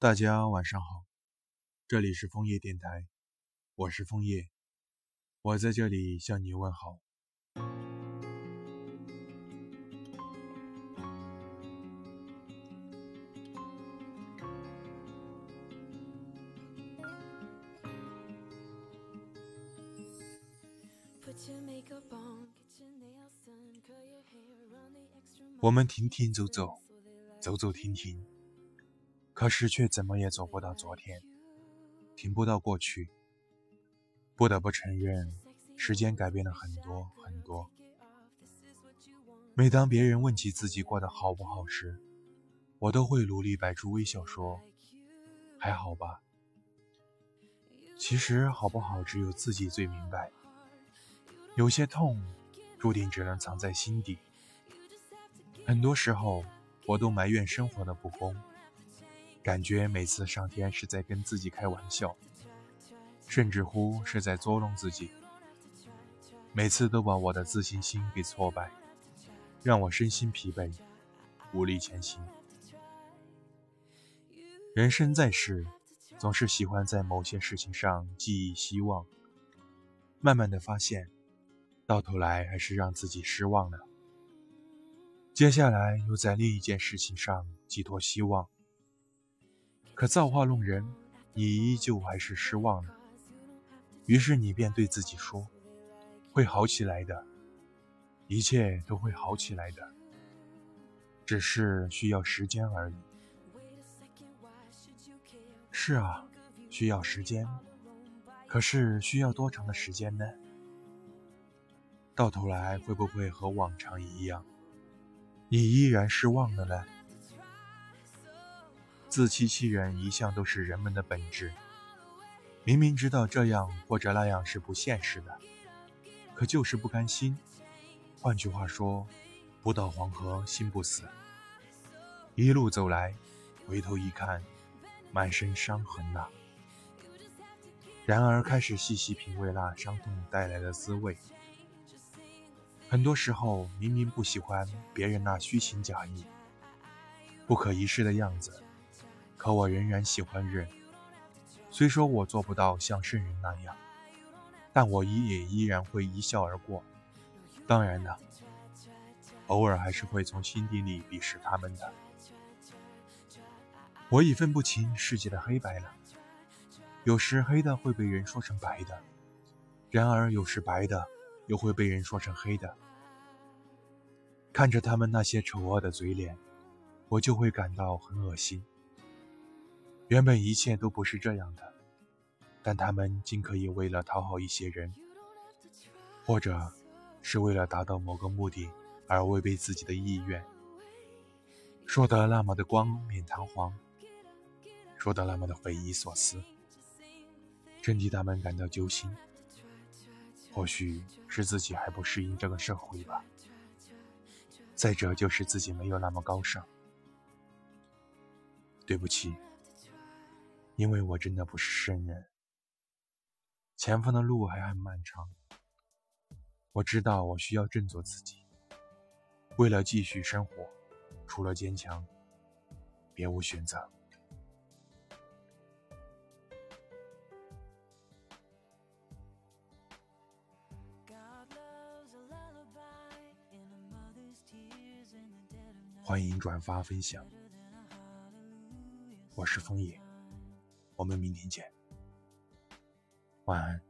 大家晚上好，这里是枫叶电台，我是枫叶，我在这里向你问好。我们停停走走，走走停停。可是却怎么也走不到昨天，停不到过去。不得不承认，时间改变了很多很多。每当别人问起自己过得好不好时，我都会努力摆出微笑说：“还好吧。”其实好不好，只有自己最明白。有些痛，注定只能藏在心底。很多时候，我都埋怨生活的不公。感觉每次上天是在跟自己开玩笑，甚至乎是在捉弄自己。每次都把我的自信心给挫败，让我身心疲惫，无力前行。人生在世，总是喜欢在某些事情上寄予希望，慢慢的发现，到头来还是让自己失望了。接下来又在另一件事情上寄托希望。可造化弄人，你依旧还是失望了。于是你便对自己说：“会好起来的，一切都会好起来的，只是需要时间而已。”是啊，需要时间。可是需要多长的时间呢？到头来会不会和往常一样，你依然失望了呢？自欺欺人一向都是人们的本质。明明知道这样或者那样是不现实的，可就是不甘心。换句话说，不到黄河心不死。一路走来，回头一看，满身伤痕呐。然而开始细细品味那伤痛带来的滋味。很多时候，明明不喜欢别人那虚情假意、不可一世的样子。可我仍然喜欢人，虽说我做不到像圣人那样，但我也依然会一笑而过。当然了，偶尔还是会从心底里鄙视他们的。我已分不清世界的黑白了，有时黑的会被人说成白的，然而有时白的又会被人说成黑的。看着他们那些丑恶的嘴脸，我就会感到很恶心。原本一切都不是这样的，但他们竟可以为了讨好一些人，或者是为了达到某个目的而违背自己的意愿，说得那么的光冕堂皇，说得那么的匪夷所思，真替他们感到揪心。或许是自己还不适应这个社会吧，再者就是自己没有那么高尚。对不起。因为我真的不是圣人，前方的路还很漫长。我知道我需要振作自己，为了继续生活，除了坚强，别无选择。欢迎转发分享，我是枫叶。我们明天见，晚安。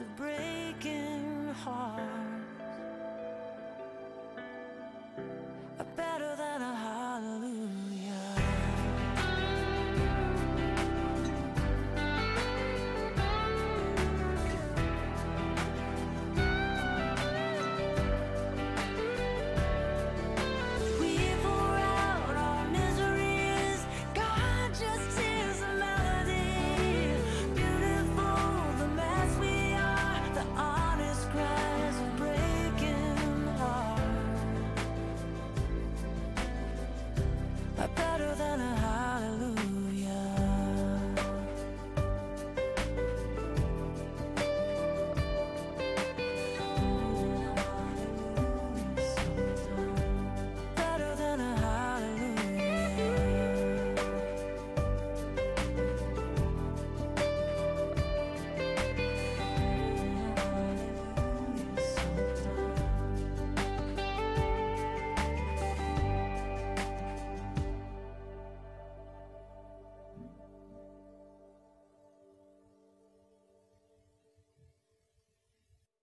of bread. than a